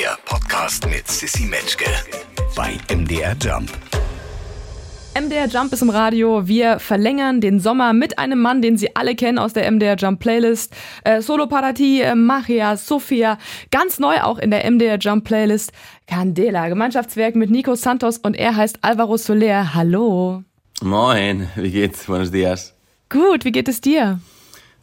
Der Podcast mit Sissy Metzke bei MDR Jump. MDR Jump ist im Radio. Wir verlängern den Sommer mit einem Mann, den Sie alle kennen aus der MDR Jump Playlist. Äh, Solo Parati, äh, Maria, Sophia. Ganz neu auch in der MDR Jump Playlist. Candela, Gemeinschaftswerk mit Nico Santos und er heißt Alvaro Soler. Hallo. Moin, wie geht's? Buenos dias. Gut, wie geht es dir?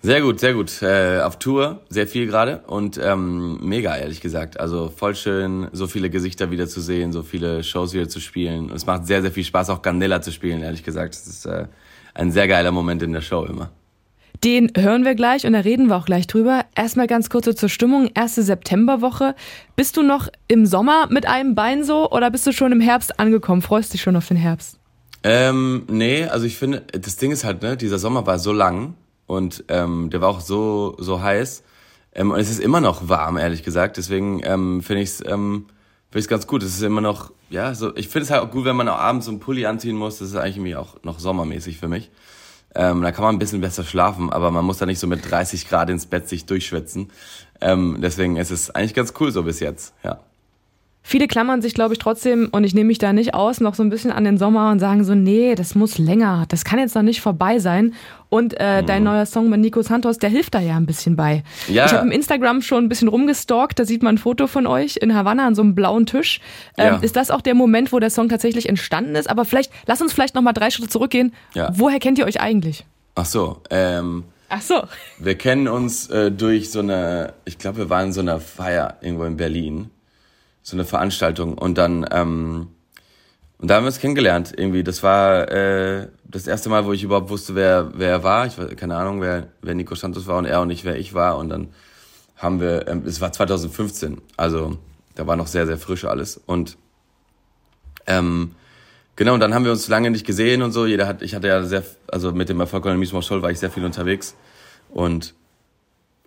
Sehr gut, sehr gut. Äh, auf Tour, sehr viel gerade und ähm, mega, ehrlich gesagt. Also voll schön, so viele Gesichter wieder zu sehen, so viele Shows wieder zu spielen. Und es macht sehr, sehr viel Spaß, auch Candela zu spielen, ehrlich gesagt. Es ist äh, ein sehr geiler Moment in der Show immer. Den hören wir gleich und da reden wir auch gleich drüber. Erstmal ganz kurz zur Stimmung. Erste Septemberwoche. Bist du noch im Sommer mit einem Bein so oder bist du schon im Herbst angekommen? Freust dich schon auf den Herbst? Ähm, nee, also ich finde, das Ding ist halt, ne, dieser Sommer war so lang und ähm, der war auch so so heiß ähm, und es ist immer noch warm, ehrlich gesagt. Deswegen ähm, finde ich es ähm, finde ich ganz gut. Es ist immer noch ja so. Ich finde es halt auch gut, wenn man auch abends so einen Pulli anziehen muss. Das ist eigentlich irgendwie auch noch sommermäßig für mich. Ähm, da kann man ein bisschen besser schlafen, aber man muss da nicht so mit 30 Grad ins Bett sich durchschwitzen. Ähm, deswegen ist es eigentlich ganz cool so bis jetzt, ja. Viele klammern sich, glaube ich, trotzdem, und ich nehme mich da nicht aus, noch so ein bisschen an den Sommer und sagen so, nee, das muss länger, das kann jetzt noch nicht vorbei sein. Und äh, dein neuer Song mit Nico Santos, der hilft da ja ein bisschen bei. Ja. Ich habe im Instagram schon ein bisschen rumgestalkt, da sieht man ein Foto von euch in Havanna an so einem blauen Tisch. Ähm, Ja. Ist das auch der Moment, wo der Song tatsächlich entstanden ist? Aber vielleicht, lass uns vielleicht noch mal drei Schritte zurückgehen. Ja. Woher kennt ihr euch eigentlich? Ach so, ähm, Ach so. wir kennen uns äh, durch so eine, ich glaube, wir waren in so einer Feier irgendwo in Berlin, so eine Veranstaltung und dann ähm, und da haben wir uns kennengelernt irgendwie. Das war äh, das erste Mal, wo ich überhaupt wusste, wer wer er war. Ich weiß keine Ahnung, wer wer Nico Santos war und er und nicht, wer ich war. Und dann haben wir, ähm, es war 2015, also da war noch sehr sehr frisch alles und ähm, Genau, und dann haben wir uns lange nicht gesehen und so. Jeder hat, ich hatte ja sehr, also mit dem Erfolg von Mismo Scholl war ich sehr viel unterwegs. Und,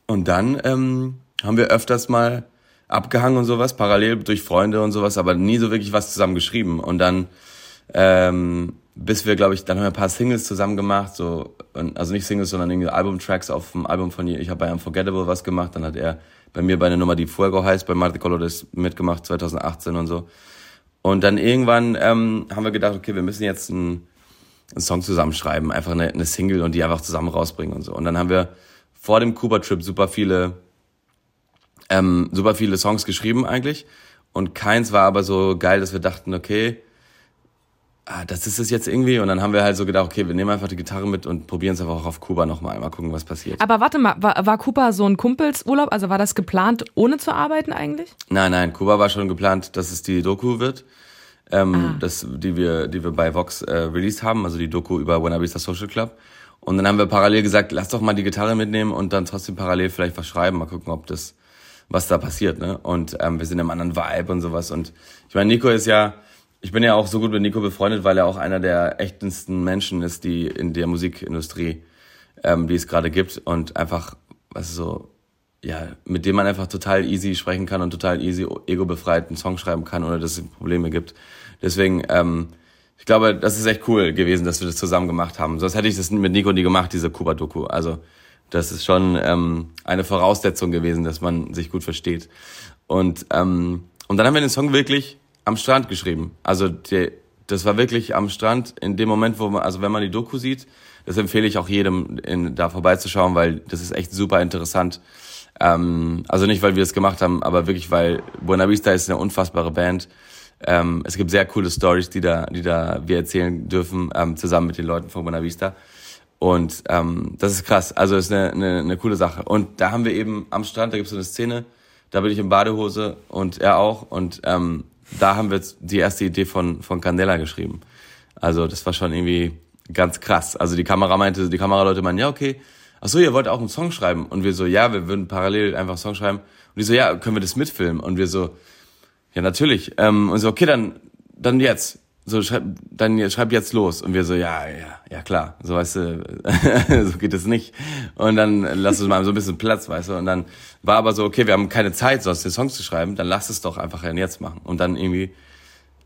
und dann ähm, haben wir öfters mal abgehangen und sowas, parallel durch Freunde und sowas, aber nie so wirklich was zusammen geschrieben. Und dann, ähm, bis wir, glaube ich, dann haben wir ein paar Singles zusammen gemacht, so, und, also nicht Singles, sondern irgendwie Albumtracks auf dem Album von ihr. Ich habe bei Unforgettable was gemacht, dann hat er bei mir bei einer Nummer, die Fuego heißt, bei Marte Colores mitgemacht, 2018 und so. Und dann irgendwann ähm, haben wir gedacht, okay, wir müssen jetzt einen, einen Song zusammenschreiben, einfach eine, eine Single und die einfach zusammen rausbringen und so. Und dann haben wir vor dem Kuba-Trip super viele, ähm, super viele Songs geschrieben eigentlich. Und keins war aber so geil, dass wir dachten, okay, ah, das ist es jetzt irgendwie. Und dann haben wir halt so gedacht, okay, wir nehmen einfach die Gitarre mit und probieren es einfach auch auf Kuba nochmal. Mal gucken, was passiert. Aber warte mal, war, war Cooper so ein Kumpelsurlaub? Also war das geplant, ohne zu arbeiten eigentlich? Nein, nein, Kuba war schon geplant, dass es die Doku wird, ähm, das, die wir, die wir bei Vox äh, released haben, also die Doku über Buena Vista Social Club. Und dann haben wir parallel gesagt, lass doch mal die Gitarre mitnehmen und dann trotzdem parallel vielleicht was schreiben, mal gucken, ob das, was da passiert, ne? Und ähm, wir sind im anderen Vibe und sowas. Und ich meine, Nico ist ja, ich bin ja auch so gut mit Nico befreundet, weil er auch einer der echtesten Menschen ist, die in der Musikindustrie, ähm, die es gerade gibt und einfach, was so, ja, mit dem man einfach total easy sprechen kann und total easy ego-befreit einen Song schreiben kann, ohne dass es Probleme gibt. Deswegen, ähm, ich glaube, das ist echt cool gewesen, dass wir das zusammen gemacht haben. Sonst hätte ich das mit Nico nie gemacht, diese Kuba-Doku. Also das ist schon ähm, eine Voraussetzung gewesen, dass man sich gut versteht. Und, ähm, und dann haben wir den Song wirklich am Strand geschrieben. Also der, das war wirklich am Strand in dem Moment, wo man, also wenn man die Doku sieht, das empfehle ich auch jedem, in, da vorbeizuschauen, weil das ist echt super interessant. Ähm, also nicht, weil wir es gemacht haben, aber wirklich, weil Buena Vista ist eine unfassbare Band. Ähm, es gibt sehr coole Stories, die da, die da wir erzählen dürfen, ähm, zusammen mit den Leuten von Buena Vista. Und ähm, das ist krass. Also ist eine, eine, eine coole Sache. Und da haben wir eben am Strand, da gibt es so eine Szene, da bin ich in Badehose und er auch. Und ähm, da haben wir die erste Idee von, von Candela geschrieben. Also das war schon irgendwie ganz krass. Also die Kamera meinte, die Kameraleute meinen, ja, okay, ach so, ihr wollt auch einen Song schreiben. Und wir so, ja, wir würden parallel einfach einen Song schreiben. Und die so, ja, können wir das mitfilmen? Und wir so, ja, natürlich. Ähm, und so, okay, dann, dann jetzt. So, schreib, dann schreib jetzt los. Und wir so, ja, ja, ja, klar. So, weißt du, so geht es nicht. Und dann lass uns mal so ein bisschen Platz, weißt du. Und dann war aber so, okay, wir haben keine Zeit, sonst den Song zu schreiben, dann lass es doch einfach jetzt machen. Und dann irgendwie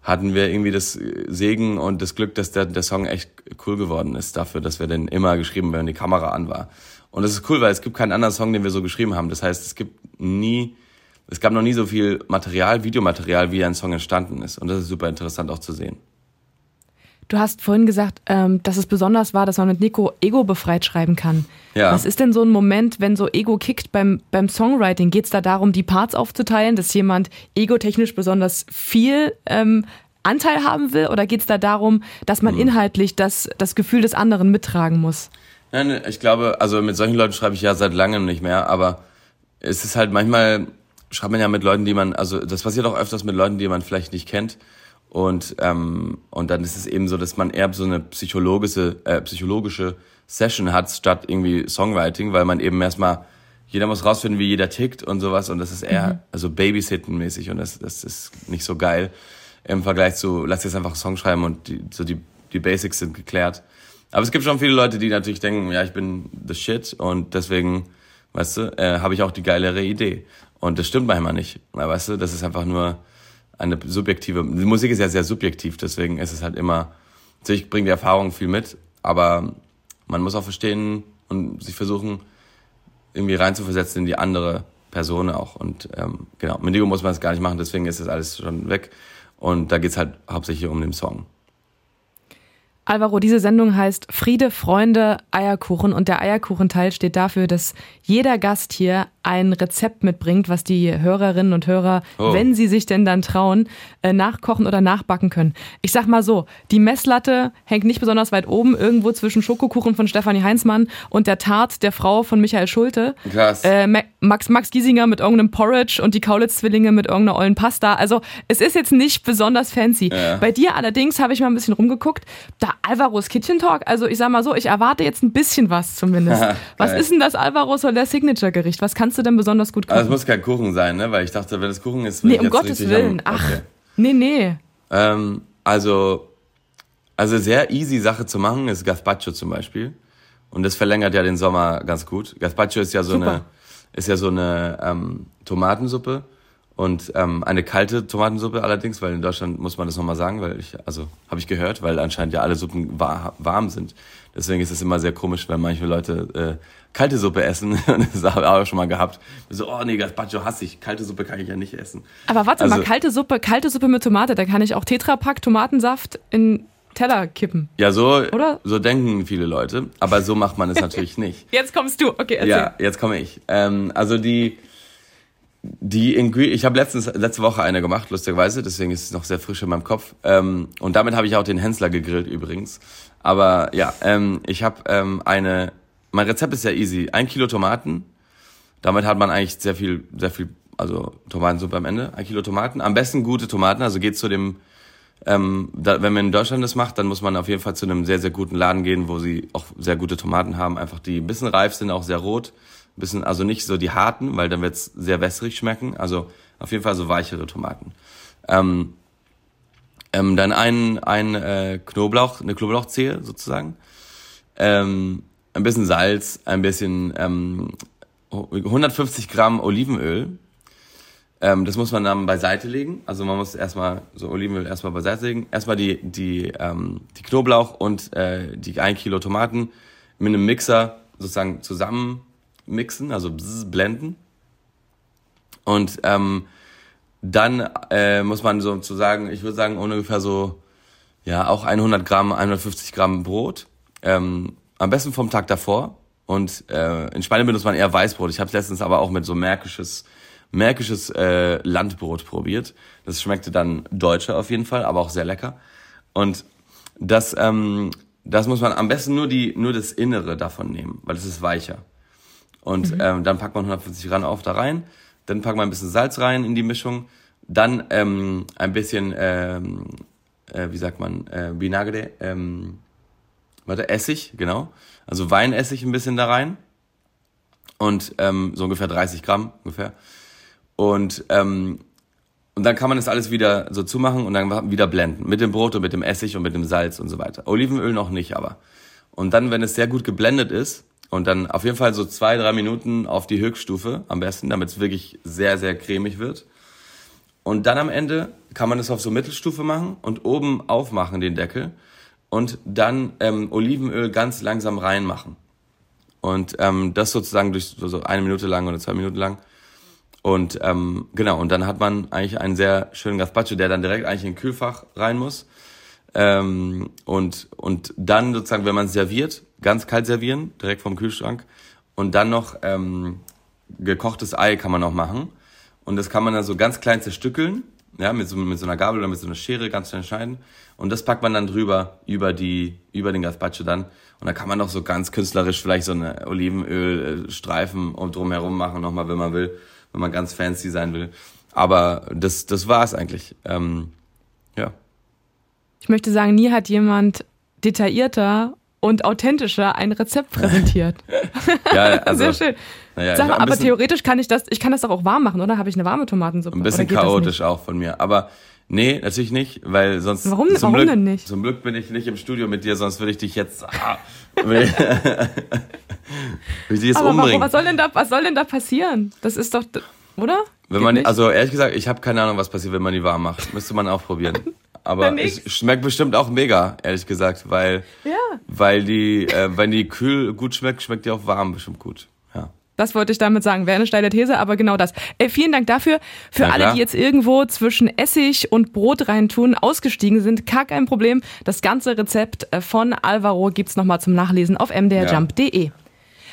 hatten wir irgendwie das Segen und das Glück, dass der, der Song echt cool geworden ist dafür, dass wir den immer geschrieben haben, wenn die Kamera an war. Und das ist cool, weil es gibt keinen anderen Song, den wir so geschrieben haben. Das heißt, es gibt nie es gab noch nie so viel Material, Videomaterial, wie ein Song entstanden ist. Und das ist super interessant auch zu sehen. Du hast vorhin gesagt, ähm, dass es besonders war, dass man mit Nico Ego befreit schreiben kann. Ja. Was ist denn so ein Moment, wenn so Ego kickt beim, beim Songwriting? Geht es da darum, die Parts aufzuteilen, dass jemand egotechnisch besonders viel ähm, Anteil haben will? Oder geht es da darum, dass man hm. inhaltlich das, das Gefühl des anderen mittragen muss? Nein, ich glaube, also mit solchen Leuten schreibe ich ja seit langem nicht mehr, aber es ist halt manchmal, schreibt man ja mit Leuten, die man, also das passiert auch öfters mit Leuten, die man vielleicht nicht kennt. Und, ähm, und dann ist es eben so, dass man eher so eine psychologische, äh, psychologische Session hat, statt irgendwie Songwriting, weil man eben erstmal, jeder muss rausfinden, wie jeder tickt und sowas. Und das ist eher, mhm. also Babysitten-mäßig und das, das ist nicht so geil im Vergleich zu, lass jetzt einfach einen Song schreiben und die, so die, die Basics sind geklärt. Aber es gibt schon viele Leute, die natürlich denken, ja, ich bin the shit und deswegen, weißt du, äh, habe ich auch die geilere Idee. Und das stimmt manchmal nicht. Weißt du, das ist einfach nur, eine subjektive, die Musik ist ja sehr subjektiv, deswegen ist es halt immer, natürlich bringt die Erfahrung viel mit, aber man muss auch verstehen und sich versuchen, irgendwie reinzuversetzen in die andere Person auch. Und ähm, genau, mit Ego muss man es gar nicht machen, deswegen ist das alles schon weg. Und da geht's halt hauptsächlich um den Song. Alvaro, diese Sendung heißt Friede, Freunde, Eierkuchen und der Eierkuchenteil steht dafür, dass jeder Gast hier ein Rezept mitbringt, was die Hörerinnen und Hörer, oh. wenn sie sich denn dann trauen, äh, nachkochen oder nachbacken können. Ich sag mal so, die Messlatte hängt nicht besonders weit oben, irgendwo zwischen Schokokuchen von Stefanie Heinzmann und der Tart der Frau von Michael Schulte. Krass. Äh, Max, Max Giesinger mit irgendeinem Porridge und die Kaulitz-Zwillinge mit irgendeiner ollen Pasta. Also es ist jetzt nicht besonders fancy. Ja. Bei dir allerdings habe ich mal ein bisschen rumgeguckt. Da Alvaros Kitchen Talk, also ich sag mal so, ich erwarte jetzt ein bisschen was zumindest. was ist denn das Alvaro Soler Signature-Gericht? Was kannst du denn besonders gut kochen? Also es muss kein Kuchen sein, ne? Weil ich dachte, wenn es Kuchen ist, Nee, um Gottes Willen. Okay. Ach, nee, nee. Ähm, also, also sehr easy Sache zu machen ist Gazpacho zum Beispiel. Und das verlängert ja den Sommer ganz gut. Gazpacho ist ja so Super. eine, ist ja so eine ähm, Tomatensuppe und ähm, eine kalte Tomatensuppe allerdings, weil in Deutschland muss man das nochmal sagen, weil ich, also habe ich gehört, weil anscheinend ja alle Suppen war, warm sind. Deswegen ist es immer sehr komisch, wenn manche Leute äh, kalte Suppe essen. das habe ich auch schon mal gehabt. So, oh nee, Gazpacho hasse ich. Kalte Suppe kann ich ja nicht essen. Aber warte also, mal, kalte Suppe, kalte Suppe mit Tomate, da kann ich auch Tetrapack Tomatensaft in Teller kippen. Ja, so, Oder? so denken viele Leute. Aber so macht man es natürlich nicht. Jetzt kommst du. Okay, erzähl. Ja, jetzt komme ich. Ähm, also die die Ingredients, ich habe letztens letzte Woche eine gemacht, lustigerweise, deswegen ist es noch sehr frisch in meinem Kopf. Ähm, und damit habe ich auch den Hensler gegrillt übrigens. Aber ja, ähm, ich habe ähm, eine. Mein Rezept ist sehr easy. Ein Kilo Tomaten. Damit hat man eigentlich sehr viel, sehr viel, also Tomatensuppe am Ende. Ein Kilo Tomaten. Am besten gute Tomaten. Also geht zu dem, ähm, da, wenn man in Deutschland das macht, dann muss man auf jeden Fall zu einem sehr, sehr guten Laden gehen, wo sie auch sehr gute Tomaten haben. Einfach die ein bisschen reif sind, auch sehr rot bisschen, also nicht so die harten, weil dann wird's sehr wässrig schmecken. Also auf jeden Fall so weichere Tomaten. Ähm, ähm, dann ein, ein äh, Knoblauch, eine Knoblauchzehe sozusagen. Ähm, ein bisschen Salz, ein bisschen ähm, 150 Gramm Olivenöl. Ähm, das muss man dann beiseite legen. Also man muss erstmal so Olivenöl erstmal beiseite legen. Erstmal die, die, ähm, die Knoblauch und äh, die ein Kilo Tomaten mit einem Mixer sozusagen zusammen mixen, also blenden. Und ähm, dann äh, muss man sozusagen, ich würde sagen, ungefähr so, ja, auch 100 Gramm, 150 Gramm Brot. Ähm, am besten vom Tag davor. Und äh, in Spanien benutzt man eher Weißbrot. Ich habe letztens aber auch mit so märkisches, märkisches äh, Landbrot probiert. Das schmeckte dann deutscher auf jeden Fall, aber auch sehr lecker. Und das, ähm, das muss man am besten nur die, nur das Innere davon nehmen, weil es ist weicher. Und mhm. ähm, dann packt man 150 Gramm auf da rein. Dann packt man ein bisschen Salz rein in die Mischung. Dann ähm, ein bisschen, ähm, äh, wie sagt man, äh, Vinagre, ähm, warte, Essig, genau. Also Weinessig ein bisschen da rein. Und ähm, so ungefähr 30 Gramm ungefähr. Und, ähm, und dann kann man das alles wieder so zumachen und dann wieder blenden. Mit dem Brot und mit dem Essig und mit dem Salz und so weiter. Olivenöl noch nicht, aber. Und dann, wenn es sehr gut geblendet ist, und dann auf jeden Fall so zwei, drei Minuten auf die Höchststufe am besten, damit es wirklich sehr, sehr cremig wird. Und dann am Ende kann man es auf so Mittelstufe machen und oben aufmachen den Deckel und dann ähm, Olivenöl ganz langsam reinmachen. Und ähm, das sozusagen durch so, eine Minute lang oder zwei Minuten lang. Und ähm, genau, und dann hat man eigentlich einen sehr schönen Gazpacho, der dann direkt eigentlich in ein Kühlfach rein muss. Ähm, und, und dann sozusagen, wenn man serviert, ganz kalt servieren, direkt vom Kühlschrank. Und dann noch ähm, gekochtes Ei kann man noch machen. Und das kann man dann so ganz klein zerstückeln, ja, mit so, mit so einer Gabel oder mit so einer Schere ganz klein schneiden. Und das packt man dann drüber, über die, über den Gazpacho dann. Und da kann man noch so ganz künstlerisch vielleicht so eine Olivenölstreifen um drumherum machen, nochmal, wenn man will, wenn man ganz fancy sein will. Aber das, das war's eigentlich. Ähm, ja. Ich möchte sagen, nie hat jemand detaillierter und authentischer ein Rezept präsentiert. ja, also, Sehr schön. Naja, Sag mal, aber bisschen- theoretisch kann ich das, ich kann das doch auch warm machen, oder? Habe ich eine warme Tomatensuppe? Ein bisschen chaotisch auch von mir. Aber nee, natürlich nicht, weil sonst. Warum- zum warum Glück, denn nicht? Zum Glück bin ich nicht im Studio mit dir, sonst würde ich dich jetzt. Ah, würde ich, dich jetzt Aber warum, umbringen. was soll denn da, was soll denn da passieren? Das ist doch, oder? Wenn Geht man, nicht? also ehrlich gesagt, ich habe keine Ahnung, was passiert, wenn man die warm macht. Müsste man auch probieren. Aber es schmeckt bestimmt auch mega, ehrlich gesagt, weil, Ja. weil die, äh, wenn die kühl gut schmeckt, schmeckt die auch warm bestimmt gut. Ja. Das wollte ich damit sagen. Wäre eine steile These, aber genau das. Ey, vielen Dank dafür. Für Na alle, klar. die jetzt irgendwo zwischen Essig und Brot reintun, ausgestiegen sind, gar kein Problem. Das ganze Rezept äh, von Alvaro gibt's nochmal zum Nachlesen auf mdrjump.de.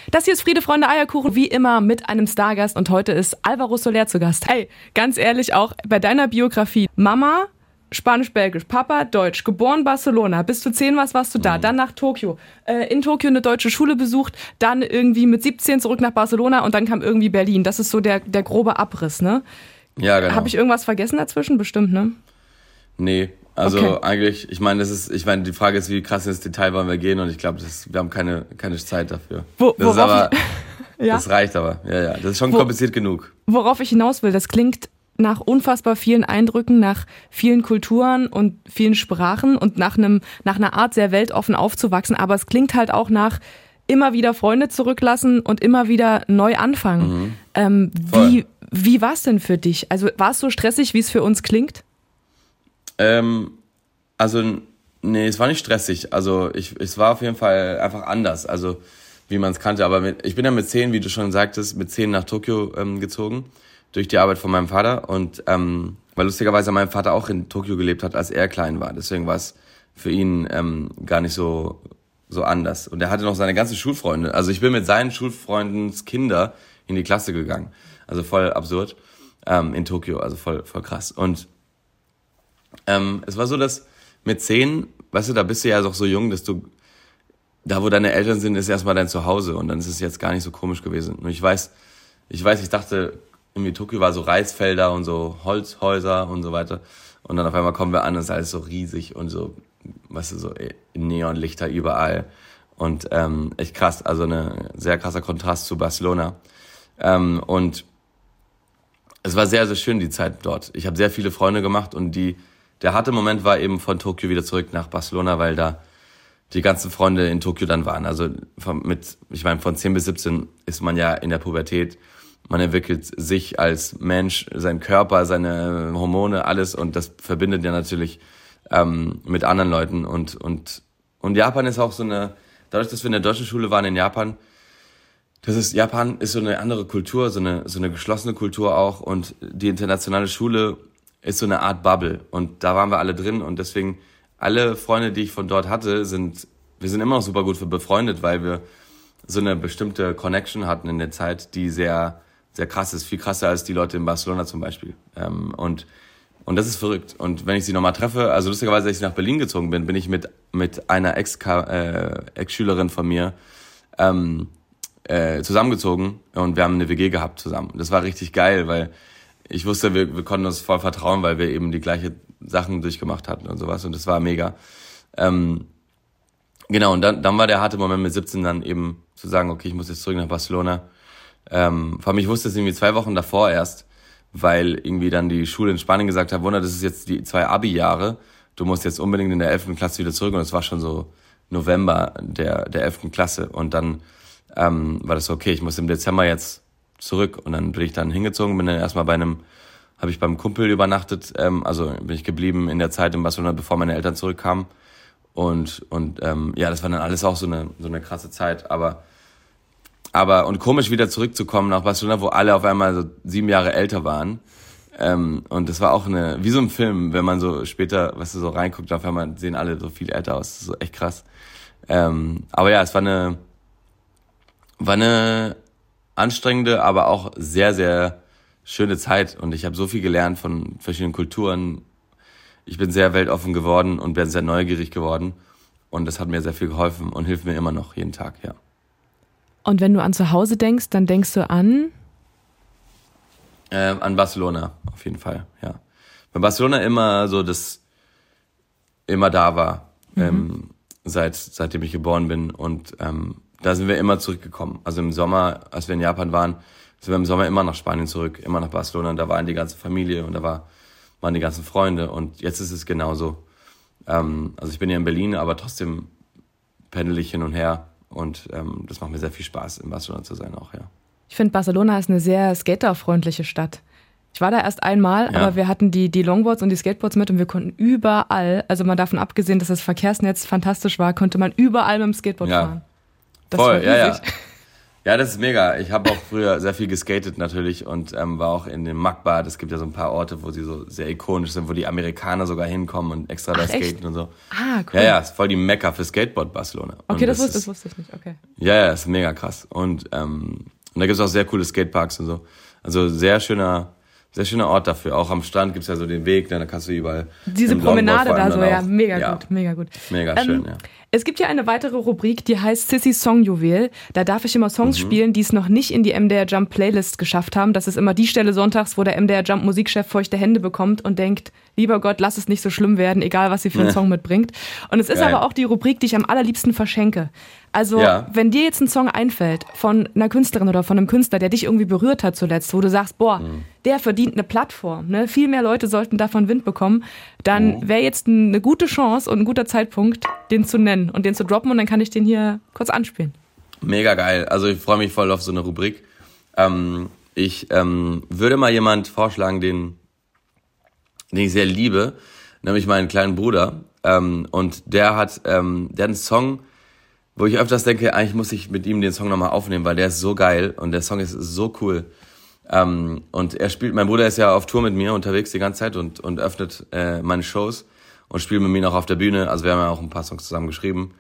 Das hier ist Friede, Freunde, Eierkuchen, wie immer mit einem Stargast und heute ist Alvaro Soler zu Gast. Hey, ganz ehrlich, auch bei deiner Biografie. Mama, Spanisch-Belgisch, Papa, Deutsch, geboren Barcelona, bis du 10 warst, warst du da, dann nach Tokio, äh, in Tokio eine deutsche Schule besucht, dann irgendwie mit 17 zurück nach Barcelona und dann kam irgendwie Berlin. Das ist so der, der grobe Abriss, ne? Ja, genau. Habe ich irgendwas vergessen dazwischen? Bestimmt, ne? Nee, also Okay. eigentlich, ich meine, das ist, ich meine, die Frage ist, wie krass ins Detail wollen wir gehen und ich glaube, wir haben keine, keine Zeit dafür. Wo- das ist aber, Ja. das reicht aber. Ja, ja, das ist schon Wo- kompliziert genug. Worauf ich hinaus will, das klingt nach unfassbar vielen Eindrücken, nach vielen Kulturen und vielen Sprachen und nach einem, nach einer Art sehr weltoffen aufzuwachsen, aber es klingt halt auch nach immer wieder Freunde zurücklassen und immer wieder neu anfangen. Ähm, wie wie war es denn für dich? Also war es so stressig, wie es für uns klingt? Ähm, also, nee, es war nicht stressig. Also, ich, es war auf jeden Fall einfach anders, also, wie man es kannte. Aber mit, ich bin ja mit zehn, wie du schon sagtest, mit zehn nach Tokio ähm, gezogen, durch die Arbeit von meinem Vater. Und, ähm, weil lustigerweise mein Vater auch in Tokio gelebt hat, als er klein war. Deswegen war es für ihn ähm, gar nicht so, so anders. Und er hatte noch seine ganzen Schulfreunde. Also, ich bin mit seinen Schulfreundens Kinder in die Klasse gegangen. Also, voll absurd. Ähm, in Tokio, also voll, voll krass. Und ähm, es war so, dass mit zehn, weißt du, da bist du ja auch so jung, dass du, da wo deine Eltern sind, ist erstmal dein Zuhause und dann ist es jetzt gar nicht so komisch gewesen. Und ich weiß, ich weiß, ich dachte, irgendwie Tokio war so Reisfelder und so Holzhäuser und so weiter. Und dann auf einmal kommen wir an es ist alles so riesig und so, weißt du, so Neonlichter überall. Und ähm, echt krass, also eine sehr krasser Kontrast zu Barcelona. Ähm, und es war sehr, sehr schön, die Zeit dort. Ich habe sehr viele Freunde gemacht und die, der harte Moment war eben von Tokio wieder zurück nach Barcelona, weil da die ganzen Freunde in Tokio dann waren. Also von, mit, ich meine, von 10 bis 17 ist man ja in der Pubertät. Man entwickelt sich als Mensch, seinen Körper, seine Hormone, alles. Und das verbindet ja natürlich ähm, mit anderen Leuten. Und, und, und Japan ist auch so eine, dadurch, dass wir in der deutschen Schule waren in Japan, das ist, Japan ist so eine andere Kultur, so eine, so eine geschlossene Kultur auch. Und die internationale Schule ist so eine Art Bubble. Und da waren wir alle drin. Und deswegen alle Freunde, die ich von dort hatte, sind, wir sind immer noch super gut befreundet, weil wir so eine bestimmte Connection hatten in der Zeit, die sehr, sehr krass ist, viel krasser als die Leute in Barcelona zum Beispiel. Ähm, und, und das ist verrückt. Und wenn ich sie nochmal treffe, also lustigerweise, als ich nach Berlin gezogen bin, bin ich mit, mit einer Ex- äh, Ex-Schülerin von mir, ähm, äh, zusammengezogen und wir haben eine WG gehabt zusammen. Das war richtig geil, weil ich wusste, wir, wir konnten uns voll vertrauen, weil wir eben die gleiche Sachen durchgemacht hatten und sowas und das war mega. Ähm, genau, und dann, dann war der harte Moment mit 17 dann eben zu sagen, okay, ich muss jetzt zurück nach Barcelona. Ähm, vor allem, ich wusste es irgendwie zwei Wochen davor erst, weil irgendwie dann die Schule in Spanien gesagt hat, Wunder, das ist jetzt die zwei Abi-Jahre, du musst jetzt unbedingt in der 11. Klasse wieder zurück und es war schon so November der, der 11. Klasse und dann ähm, war das so, okay, ich muss im Dezember jetzt zurück und dann bin ich dann hingezogen, bin dann erstmal bei einem, habe ich beim Kumpel übernachtet, ähm, also bin ich geblieben in der Zeit in Barcelona, bevor meine Eltern zurückkamen und und ähm, ja, das war dann alles auch so eine so eine krasse Zeit, aber aber und komisch wieder zurückzukommen nach Barcelona, wo alle auf einmal so sieben Jahre älter waren. Ähm, und das war auch eine, wie so ein Film, wenn man so später, weißt du, so reinguckt, auf einmal sehen alle so viel älter aus. Das ist so echt krass. Ähm, aber ja, es war eine, war eine anstrengende, aber auch sehr, sehr schöne Zeit. Und ich habe so viel gelernt von verschiedenen Kulturen. Ich bin sehr weltoffen geworden und bin sehr neugierig geworden. Und das hat mir sehr viel geholfen und hilft mir immer noch jeden Tag, ja. Und wenn du an zu Hause denkst, dann denkst du an? Ähm, an Barcelona, auf jeden Fall, ja. Weil Barcelona immer so das, immer da war, mhm. ähm, seit, seitdem ich geboren bin. Und ähm, da sind wir immer zurückgekommen. Also im Sommer, als wir in Japan waren, sind wir im Sommer immer nach Spanien zurück, immer nach Barcelona. Und da war die ganze Familie und da war, waren die ganzen Freunde. Und jetzt ist es genauso. Ähm, also ich bin ja in Berlin, aber trotzdem pendel ich hin und her und ähm, das macht mir sehr viel Spaß, in Barcelona zu sein auch, ja. Ich finde, Barcelona ist eine sehr skaterfreundliche Stadt. Ich war da erst einmal, ja. aber wir hatten die, die Longboards und die Skateboards mit und wir konnten überall, also mal davon abgesehen, dass das Verkehrsnetz fantastisch war, konnte man überall mit dem Skateboard ja. fahren. Das Voll, ja, ja. Ja, das ist mega. Ich habe auch früher sehr viel geskatet natürlich und ähm, war auch in dem Magbad. Es gibt ja so ein paar Orte, wo sie so sehr ikonisch sind, wo die Amerikaner sogar hinkommen und extra da skaten echt? und so. Ah, cool. Ja, ja, ist voll die Mecca für Skateboard Barcelona. Okay, das, das, wusste, das wusste ich nicht, okay. Ja, ja, ist mega krass. Und, ähm, und da gibt's auch sehr coole Skateparks und so. Also sehr schöner, sehr schöner Ort dafür. Auch am Strand gibt's ja so den Weg, dann kannst du überall. Diese Promenade da so, ja, mega ja. gut, mega gut. Mega ähm, schön, ja. Es gibt ja eine weitere Rubrik, die heißt Sissy Songjuwel. Da darf ich immer Songs mhm. spielen, die es noch nicht in die MDR Jump Playlist geschafft haben. Das ist immer die Stelle sonntags, wo der MDR Jump Musikchef feuchte Hände bekommt und denkt, lieber Gott, lass es nicht so schlimm werden, egal was sie für einen Song mitbringt. Und es ist Geil. aber auch die Rubrik, die ich am allerliebsten verschenke. Also, ja. wenn dir jetzt ein Song einfällt von einer Künstlerin oder von einem Künstler, der dich irgendwie berührt hat zuletzt, wo du sagst, boah, mhm. der verdient eine Plattform, ne? viel mehr Leute sollten davon Wind bekommen, dann mhm. wäre jetzt eine gute Chance und ein guter Zeitpunkt, den zu nennen und den zu droppen und dann kann ich den hier kurz anspielen. Mega geil. Also, ich freue mich voll auf so eine Rubrik. Ähm, ich ähm, würde mal jemand vorschlagen, den, den ich sehr liebe, nämlich meinen kleinen Bruder. Ähm, und der hat, ähm, der hat einen Song, wo ich öfters denke, eigentlich muss ich mit ihm den Song nochmal aufnehmen, weil der ist so geil und der Song ist so cool. Ähm, und er spielt, mein Bruder ist ja auf Tour mit mir unterwegs die ganze Zeit und, und öffnet äh, meine Shows und spielt mit mir noch auf der Bühne. Also wir haben ja auch ein paar Songs zusammen geschrieben.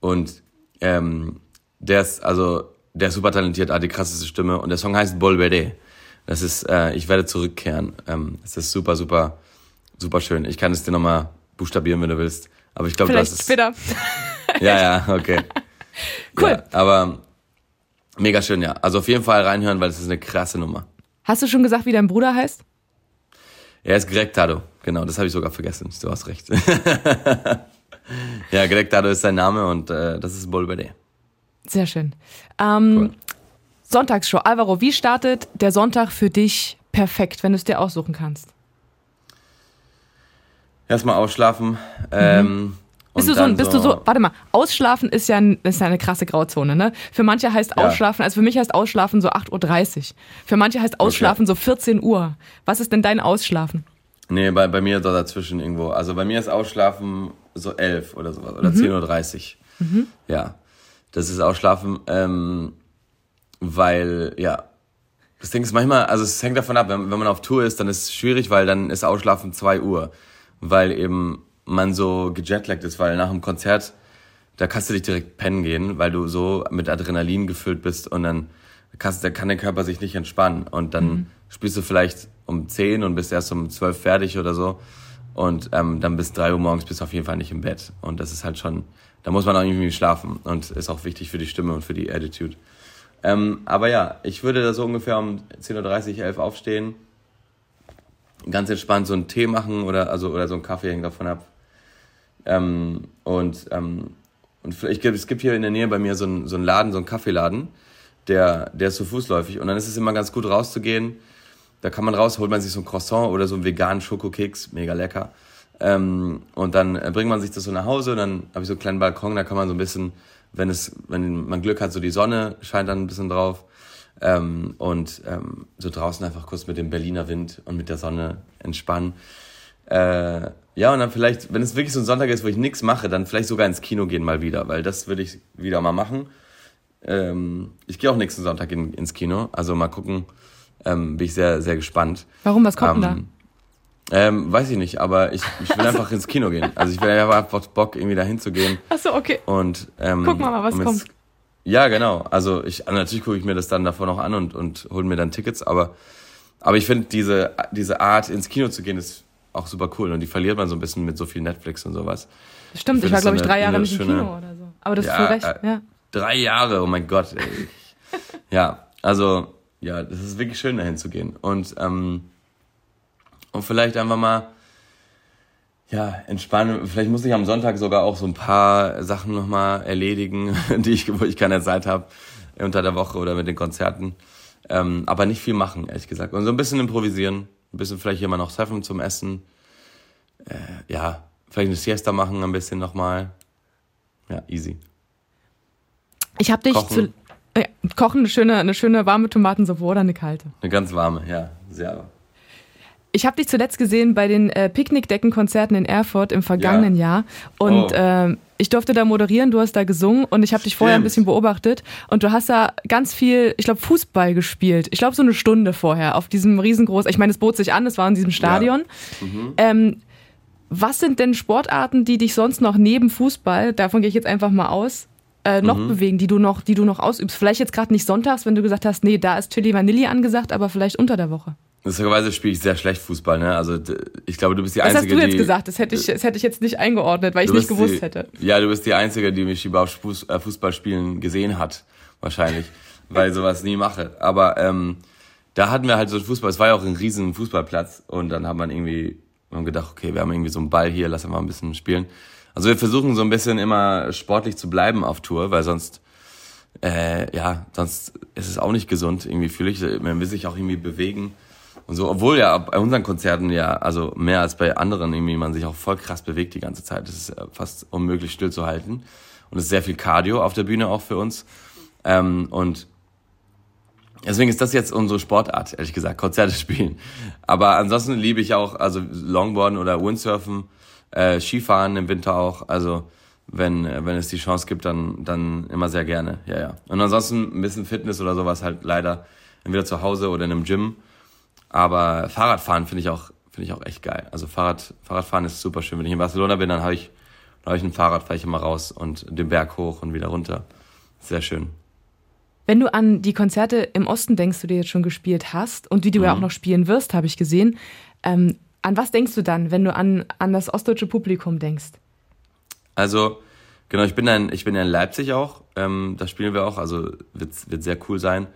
Und ähm, der ist, also, der ist super talentiert, hat die krasseste Stimme und der Song heißt Bolverde. Das ist, äh, ich werde zurückkehren. Ähm, das ist super, super, super schön. Ich kann es dir nochmal buchstabieren, wenn du willst. Aber ich glaube, das ist. Später. Ja, ja, okay. cool. Ja, aber mega schön, ja. Also auf jeden Fall reinhören, weil es ist eine krasse Nummer. Hast du schon gesagt, wie dein Bruder heißt? Er ist Greg Tado. Genau, das habe ich sogar vergessen. Du hast recht. ja, Greg Tado ist sein Name und äh, das ist Bolbede. Sehr schön. Ähm, cool. Sonntagsshow. Alvaro, wie startet der Sonntag für dich perfekt, wenn du es dir aussuchen kannst? Erstmal ausschlafen. Mhm. Ähm, bist du so, bist so, du so, warte mal, ausschlafen ist ja, ist ja eine krasse Grauzone, ne? Für manche heißt ja. ausschlafen, also für mich heißt ausschlafen so 8.30 Uhr. Für manche heißt ausschlafen okay. so 14 Uhr. Was ist denn dein Ausschlafen? Nee, bei, bei mir so dazwischen irgendwo. Also bei mir ist Ausschlafen so 11 oder sowas, oder mhm. 10.30 Uhr. Mhm. Ja, das ist Ausschlafen, ähm, weil, ja, das Ding ist manchmal, also es hängt davon ab, wenn, wenn man auf Tour ist, dann ist es schwierig, weil dann ist Ausschlafen 2 Uhr. Weil eben man so gejetlaggt ist, weil nach dem Konzert, da kannst du dich direkt pennen gehen, weil du so mit Adrenalin gefüllt bist und dann kannst, da kann der Körper sich nicht entspannen. Und dann mhm. spielst du vielleicht um 10 und bist erst um 12 fertig oder so. Und ähm, dann bis 3 Uhr morgens bist du auf jeden Fall nicht im Bett. Und das ist halt schon, da muss man auch irgendwie schlafen. Und ist auch wichtig für die Stimme und für die Attitude. Ähm, aber ja, ich würde da so ungefähr um 10.30 Uhr, 11 Uhr aufstehen, ganz entspannt so einen Tee machen oder, also, oder so einen Kaffee hängt davon ab, ähm, und ähm, und ich, es gibt hier in der Nähe bei mir so einen, so einen Laden, so einen Kaffeeladen, der, der ist so fußläufig. Und dann ist es immer ganz gut rauszugehen. Da kann man raus, holt man sich so ein Croissant oder so einen veganen Schokokeks, mega lecker. Ähm, und dann äh, bringt man sich das so nach Hause und dann habe ich so einen kleinen Balkon, da kann man so ein bisschen, wenn es, wenn man Glück hat, so die Sonne scheint dann ein bisschen drauf. Ähm, und ähm, so draußen einfach kurz mit dem Berliner Wind und mit der Sonne entspannen. Äh, ja, und dann vielleicht, wenn es wirklich so ein Sonntag ist, wo ich nichts mache, dann vielleicht sogar ins Kino gehen mal wieder, weil das würde ich wieder mal machen. ähm, ich gehe auch nächsten Sonntag in, ins Kino. Also mal gucken. Ähm, bin ich sehr, sehr gespannt. Warum? Was kommt ähm, da? Ähm, weiß ich nicht, aber ich, ich will einfach ins Kino gehen. Also ich will einfach Bock, irgendwie dahin zu gehen. Achso, okay. Und, ähm, Guck mal, was kommt. Ja, genau. Also ich natürlich gucke ich mir das dann davor noch an und, und hole mir dann Tickets, aber, aber ich finde diese, diese Art, ins Kino zu gehen, ist auch super cool. Und die verliert man so ein bisschen mit so viel Netflix und sowas. Stimmt, ich, find war, glaube ich, drei Jahre nicht im schöne- Kino oder so. Aber das ist Ja, voll recht, äh, ja. Drei Jahre, oh mein Gott. Ey. ja, also, ja, das ist wirklich schön, dahin zu gehen. Und, ähm, und vielleicht einfach mal, ja, entspannen. Vielleicht muss ich am Sonntag sogar auch so ein paar Sachen nochmal erledigen, die ich, wo ich keine Zeit habe unter der Woche oder mit den Konzerten. Ähm, aber nicht viel machen, ehrlich gesagt. Und so ein bisschen improvisieren. Ein bisschen vielleicht hier mal noch treffen zum Essen. Äh, ja, vielleicht eine Siesta machen ein bisschen nochmal. Ja, easy. Ich habe dich Kochen. zu. Ja, kochen, eine schöne, eine schöne warme Tomatensuppe oder eine kalte. Eine ganz warme, ja, sehr. Ich habe dich zuletzt gesehen bei den äh, Picknickdeckenkonzerten in Erfurt im vergangenen Jahr und Oh. ähm, ich durfte da moderieren, du hast da gesungen und ich habe dich vorher ein bisschen beobachtet und du hast da ganz viel, ich glaube Fußball gespielt. Ich glaube so eine Stunde vorher auf diesem riesengroßen, ich meine, es bot sich an, es war in diesem Stadion. Mhm. Ähm, was sind denn Sportarten, die dich sonst noch neben Fußball, davon gehe ich jetzt einfach mal aus, äh, noch Mhm. bewegen, die du noch, die du noch ausübst? Vielleicht jetzt gerade nicht sonntags, wenn du gesagt hast, nee, da ist Tilly Vanilli angesagt, aber vielleicht unter der Woche. Lustigerweise spiele ich sehr schlecht Fußball, ne? Also ich glaube, du bist die Das Einzige, hast du jetzt die. gesagt, das hätte, ich, das hätte ich jetzt nicht eingeordnet, weil ich nicht gewusst die, hätte. Ja, du bist die Einzige, die mich überhaupt äh, Fußball spielen gesehen hat, wahrscheinlich, weil ich sowas nie mache. Aber ähm, da hatten wir halt so Fußball, es war ja auch ein riesen Fußballplatz und dann hat man irgendwie wir haben gedacht, okay, wir haben irgendwie so einen Ball hier, lass mal ein bisschen spielen. Also wir versuchen so ein bisschen immer sportlich zu bleiben auf Tour, weil sonst äh, ja, sonst ist es auch nicht gesund, irgendwie fühle ich. Man will sich auch irgendwie bewegen und so. Obwohl ja bei unseren Konzerten ja, also mehr als bei anderen irgendwie man sich auch voll krass bewegt die ganze Zeit. Das ist äh, fast unmöglich stillzuhalten. Und es ist sehr viel Cardio auf der Bühne auch für uns. Ähm, und deswegen ist das jetzt unsere Sportart, ehrlich gesagt, Konzerte spielen. Aber ansonsten liebe ich auch, also Longboarden oder Windsurfen, äh, Skifahren im Winter auch. Also wenn, wenn es die Chance gibt, dann, dann immer sehr gerne. Ja, ja. Und ansonsten ein bisschen Fitness oder sowas halt leider entweder zu Hause oder in einem Gym. Aber Fahrradfahren finde ich auch, finde ich auch echt geil. Also Fahrrad, Fahrradfahren ist super schön. Wenn ich in Barcelona bin, dann habe ich, dann habe ich ein Fahrrad, fahre ich immer raus und den Berg hoch und wieder runter. Sehr schön. Wenn du an die Konzerte im Osten denkst, die du jetzt schon gespielt hast und die du Mhm. ja auch noch spielen wirst, habe ich gesehen, ähm, an was denkst du dann, wenn du an, an das ostdeutsche Publikum denkst? Also, genau, ich bin dann, ich bin ja in Leipzig auch. Ähm, da spielen wir auch, also wird, wird sehr cool sein.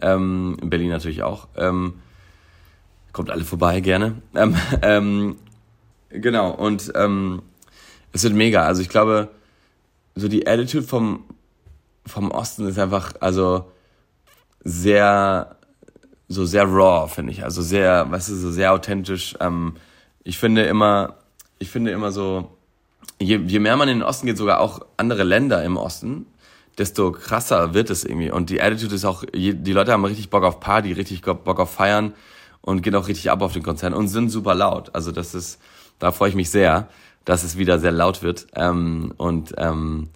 Ähm, in Berlin natürlich auch. Ähm, kommt alle vorbei, gerne. Ähm, ähm, genau, und ähm, es wird mega. Also ich glaube, so die Attitude vom, vom Osten ist einfach, also sehr, so sehr raw, finde ich. Also sehr, weißt du, so sehr authentisch. Ähm, ich finde immer, ich finde immer so, je, je mehr man in den Osten geht, sogar auch andere Länder im Osten, desto krasser wird es irgendwie. Und die Attitude ist auch, die Leute haben richtig Bock auf Party, richtig Bock auf Feiern und gehen auch richtig ab auf den Konzerten und sind super laut. Also das ist, da freue ich mich sehr, dass es wieder sehr laut wird. Ähm, und ähm,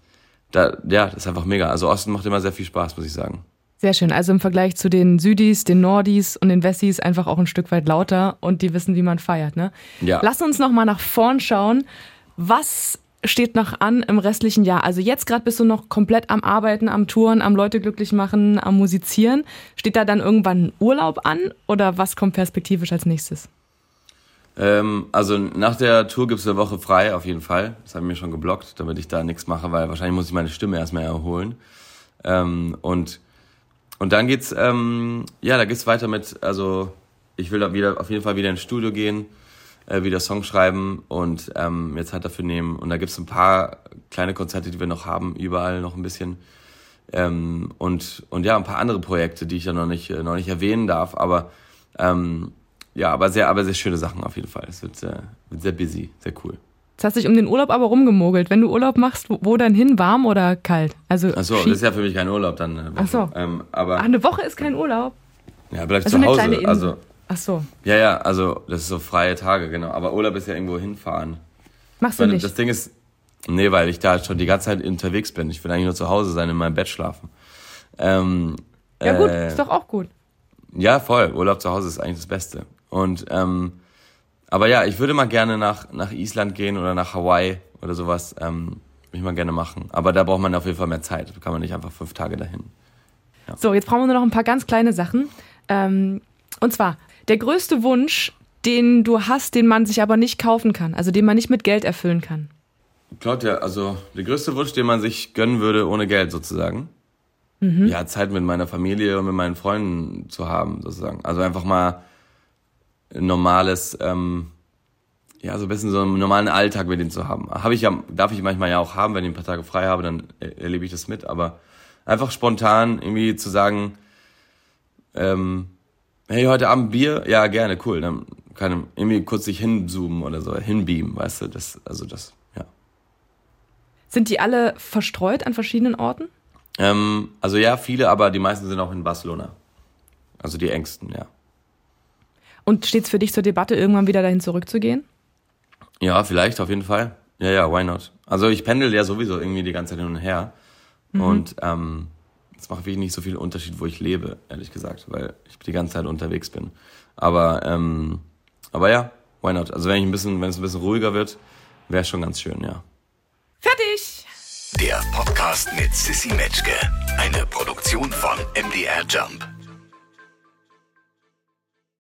da, ja, das ist einfach mega. Also Osten macht immer sehr viel Spaß, muss ich sagen. Sehr schön. Also im Vergleich zu den Südis, den Nordis und den Wessis einfach auch ein Stück weit lauter und die wissen, wie man feiert. Ne? Ja. Lass uns noch mal nach vorn schauen. Was steht noch an im restlichen Jahr? Also jetzt gerade bist du noch komplett am Arbeiten, am Touren, am Leute glücklich machen, am Musizieren. Steht da dann irgendwann ein Urlaub an oder was kommt perspektivisch als nächstes? Ähm, also nach der Tour gibt's eine Woche frei, auf jeden Fall. Das haben wir mir schon geblockt, damit ich da nichts mache, weil wahrscheinlich muss ich meine Stimme erstmal erholen. Ähm, und, und dann geht's, ähm, ja, da geht's weiter mit, also ich will da wieder auf jeden Fall wieder ins Studio gehen, äh, wieder Songs schreiben und ähm, mir Zeit dafür nehmen. Und da gibt's ein paar kleine Konzerte, die wir noch haben, überall noch ein bisschen. Ähm, und, und ja, ein paar andere Projekte, die ich ja noch nicht, äh, noch nicht erwähnen darf, aber ähm, ja, aber sehr, aber sehr schöne Sachen auf jeden Fall. Es wird, äh, wird sehr busy, sehr cool. Hast du dich um den Urlaub aber rumgemogelt. Wenn du Urlaub machst, wo, wo dann hin? Warm oder kalt? Also Achso, das ist ja für mich kein Urlaub dann. Äh, Ach so. Ähm, aber Ach, eine Woche ist kein Urlaub. ja, bleib Also zu Hause. Also Ach so, ja, ja, also das ist so freie Tage, genau. Aber Urlaub ist ja irgendwo hinfahren. machst du Weil nicht. das Ding ist, nee, weil ich da schon die ganze Zeit unterwegs bin. Ich will eigentlich nur zu Hause sein, in meinem Bett schlafen. Ähm, ja gut, äh, ist doch auch gut. Ja, voll. Urlaub zu Hause ist eigentlich das Beste. Und ähm, aber ja, ich würde mal gerne nach, nach Island gehen oder nach Hawaii oder sowas. Ähm, würde ich mal gerne machen. Aber da braucht man auf jeden Fall mehr Zeit. Da kann man nicht einfach fünf Tage dahin. Ja. So, jetzt brauchen wir nur noch ein paar ganz kleine Sachen. Ähm, und zwar, der größte Wunsch, den du hast, den man sich aber nicht kaufen kann, also den man nicht mit Geld erfüllen kann. Claudia, also der größte Wunsch, den man sich gönnen würde ohne Geld sozusagen. Mhm. Ja, Zeit mit meiner Familie und mit meinen Freunden zu haben, sozusagen. Also einfach mal normales, ähm, ja, so ein bisschen so einen normalen Alltag mit denen zu haben. Habe ich ja, darf ich manchmal ja auch haben, wenn ich ein paar Tage frei habe, dann erlebe ich das mit, aber einfach spontan irgendwie zu sagen, ähm, hey, heute Abend Bier? Ja, gerne, cool. Dann kann ich irgendwie kurz sich hinzoomen oder so, hinbeamen, weißt du, das, also das, ja. Sind die alle verstreut an verschiedenen Orten? Ähm, also ja, viele, aber die meisten sind auch in Barcelona. Also die engsten, ja. Und steht es für dich zur Debatte, irgendwann wieder dahin zurückzugehen? Ja, vielleicht, auf jeden Fall. Ja, ja, why not? Also ich pendel ja sowieso irgendwie die ganze Zeit hin und her. Mhm. Und ähm, es macht wirklich nicht so viel Unterschied, wo ich lebe, ehrlich gesagt, weil ich die ganze Zeit unterwegs bin. Aber, ähm, aber ja, why not? Also wenn ich ein bisschen, wenn es ein bisschen ruhiger wird, wäre schon ganz schön, ja. Fertig! Der Podcast mit Sissy Metzke. Eine Produktion von MDR Jump.